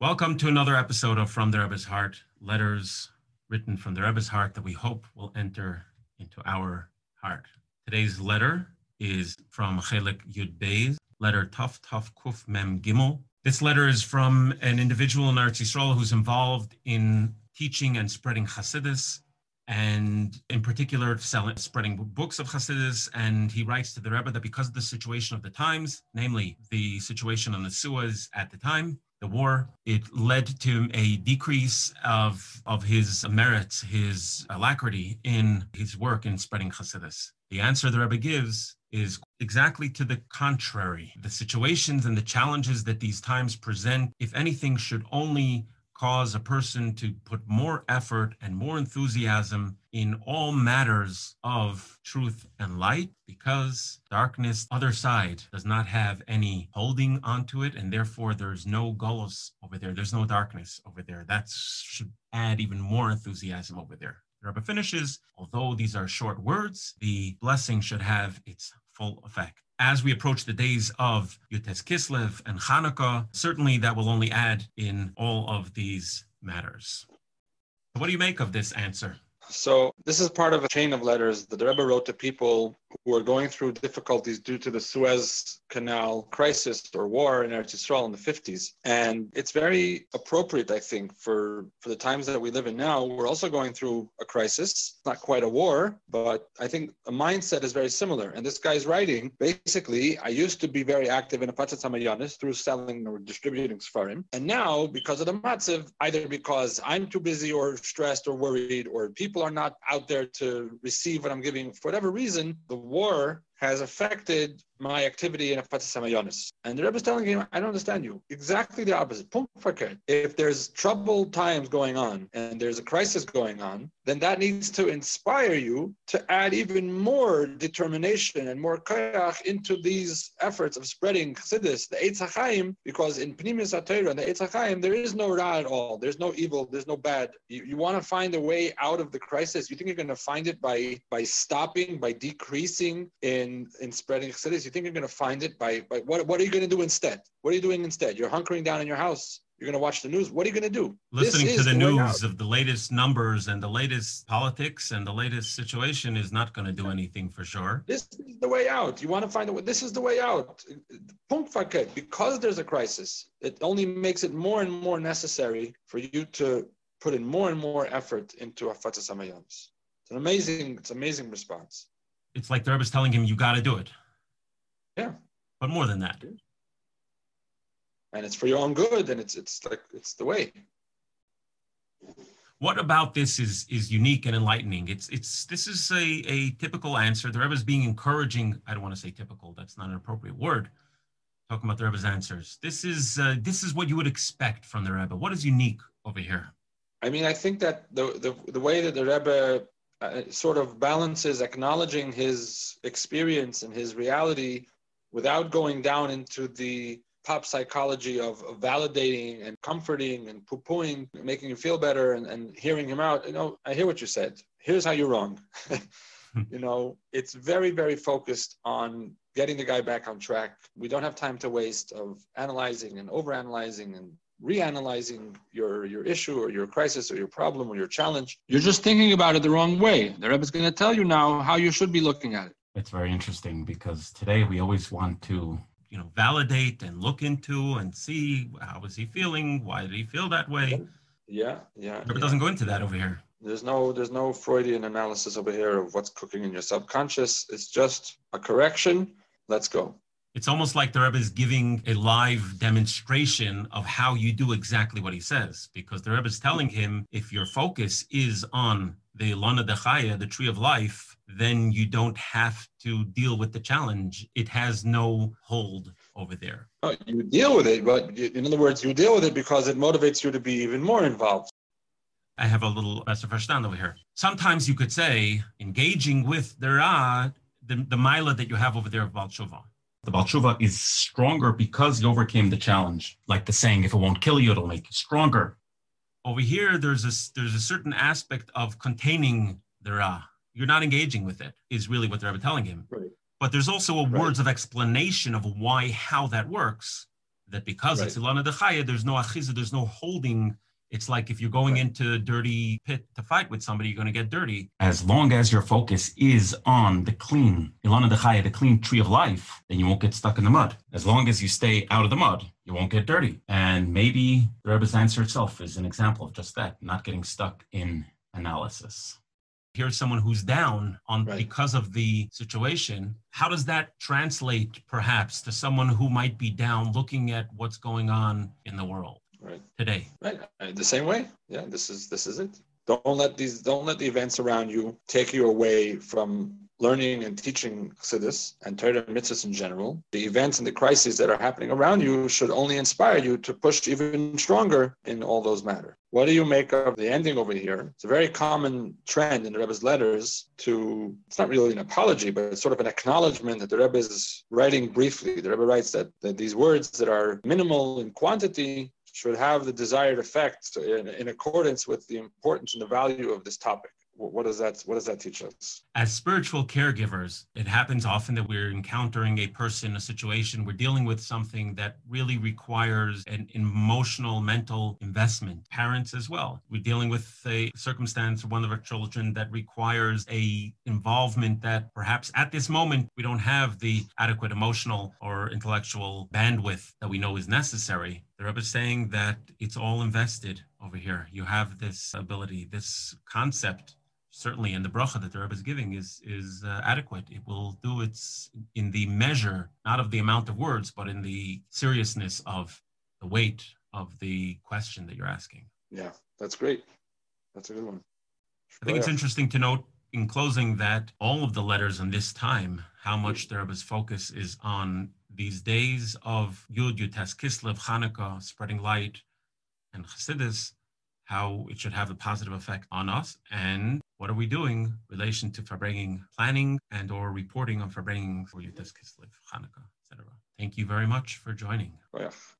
Welcome to another episode of From the Rebbe's Heart, letters written from the Rebbe's heart that we hope will enter into our heart. Today's letter is from Chelek Yud Beis, letter Tuf Tuf Kuf Mem Gimel. This letter is from an individual in Eretz Yisrael who's involved in teaching and spreading Hasidus, and in particular selling, spreading books of Hasidus. And he writes to the Rebbe that because of the situation of the times, namely the situation on the Suez at the time, the war, it led to a decrease of, of his merits, his alacrity in his work in spreading Hasidus. The answer the Rebbe gives is exactly to the contrary. The situations and the challenges that these times present, if anything, should only cause a person to put more effort and more enthusiasm in all matters of truth and light because darkness other side does not have any holding onto it and therefore there's no gullus over there. There's no darkness over there. That should add even more enthusiasm over there. The Rebbe finishes, although these are short words, the blessing should have its full effect as we approach the days of Yutes Kislev and Hanukkah, certainly that will only add in all of these matters. What do you make of this answer? So this is part of a chain of letters that the Rebbe wrote to people who are going through difficulties due to the Suez Canal crisis or war in Eretz in the 50s. And it's very appropriate, I think, for, for the times that we live in now. We're also going through a crisis, not quite a war, but I think a mindset is very similar. And this guy's writing, basically, I used to be very active in Hafatzas Hamaayanos through selling or distributing Sfarim. And now, because of the Matziv, either because I'm too busy or stressed or worried, or people are not out there to receive what I'm giving for whatever reason, the war has affected my activity in Hafatzas Hamaayanos. And the Rebbe is telling him, I don't understand you. Exactly the opposite. If there's troubled times going on and there's a crisis going on, then that needs to inspire you to add even more determination and more kayach into these efforts of spreading chassidus, the Eitz HaChaim, because in Pnimis HaTorah the Eitz HaChaim, there is no ra at all. There's no evil. There's no bad. You, you want to find a way out of the crisis. You think you're going to find it by, by stopping, by decreasing in, in spreading chassidus? You think you're going to find it by, by what, what are you going to do instead? What are you doing instead? You're hunkering down in your house. You're going to watch the news. What are you going to do? Listening to the, news of the latest numbers and the latest politics and the latest situation is not going to do anything for sure. This is the way out. You want to find out. This is the way out. Because there's a crisis, it only makes it more and more necessary for you to put in more and more effort into a Samayanis. It's an amazing, it's an amazing response. It's like the Rebbe is telling him, you got to do it. Yeah. But more than that. And it's for your own good, and it's it's like it's the way. What about this is is unique and enlightening? It's it's this is a, a typical answer. The Rebbe is being encouraging. I don't want to say typical. That's not an appropriate word. Talking about the Rebbe's answers. This is uh, this is what you would expect from the Rebbe. What is unique over here? I mean, I think that the the, the way that the Rebbe uh, sort of balances acknowledging his experience and his reality without going down into the pop psychology of, of validating and comforting and poo-pooing, making you feel better and, and hearing him out. You know, I hear what you said. Here's how you're wrong. you know, it's very, very focused on getting the guy back on track. We don't have time to waste of analyzing and overanalyzing and reanalyzing your your issue or your crisis or your problem or your challenge. You're just thinking about it the wrong way. The Rebbe is going to tell you now how you should be looking at it. It's very interesting because today we always want to you know validate and look into and see how was he feeling why did he feel that way yeah yeah but yeah. doesn't go into that over here there's no there's no freudian analysis over here of what's cooking in your subconscious it's just a correction let's go it's almost like the Rebbe is giving a live demonstration of how you do exactly what he says, because the Rebbe is telling him if your focus is on the Ilana Dechaya, the tree of life, then you don't have to deal with the challenge. It has no hold over there. Oh, you deal with it, but in other words, you deal with it because it motivates you to be even more involved. I have a little besser verstand over here. Sometimes you could say engaging with the Ra, the, the Mila that you have over there of Baal Teshuvah. The Baal Teshuvah is stronger because you overcame the challenge. Like the saying, if it won't kill you, it'll make you stronger. Over here, there's a, there's a certain aspect of containing the Ra you're not engaging with it is really what they're telling him right. but there's also a right. words of explanation of why how that works that because Right. it's Ilana Dechaya, there's no achiza, there's no holding. It's like if you're going Right. into a dirty pit to fight with somebody, you're going to get dirty. As long as your focus is on the clean Ilana Dechaya, the clean tree of life, then you won't get stuck in the mud. As long as you stay out of the mud, you won't get dirty. And maybe the Rebbe's answer itself is an example of just that, not getting stuck in analysis here's someone who's down on Right. because of the situation how does that translate perhaps to someone who might be down looking at what's going on in the world Right. today Right. Uh, The same way. Yeah. This is this is it. Don't let these don't let the events around you take you away from learning and teaching Chassidus and Torah and mitzvahs in general. The events and the crises that are happening around you should only inspire you to push even stronger in all those matters. What do you make of the ending over here? It's a very common trend in the Rebbe's letters to, it's not really an apology, but it's sort of an acknowledgement that the Rebbe is writing briefly. The Rebbe writes that, that these words that are minimal in quantity should have the desired effect in, in accordance with the importance and the value of this topic. What, does that What does that teach us? as spiritual caregivers it happens often that we're encountering a person a situation we're dealing with something that really requires an emotional mental investment parents as well we're dealing with a circumstance one of our children that requires a involvement that perhaps at this moment we don't have the adequate emotional or intellectual bandwidth that we know is necessary the Rebbe is saying that it's all invested over here you have this ability this concept certainly in the bracha that the Rebbe is giving is is uh, adequate. It will do its in the measure, not of the amount of words, but in the seriousness of the weight of the question that you're asking. Yeah, that's great. That's a good one. I think it's interesting to note in closing that all of the letters in this time, how much the Rebbe's focus is on these days of Yud, Yutes, Kislev, Hanukkah, spreading light, and Chassidus, how it should have a positive effect on us, and what are we doing in relation to Farbringing planning and or reporting on Farbringing for Yutes, Kislev, Hanukkah, etc. Thank you very much for joining. Shkoyach.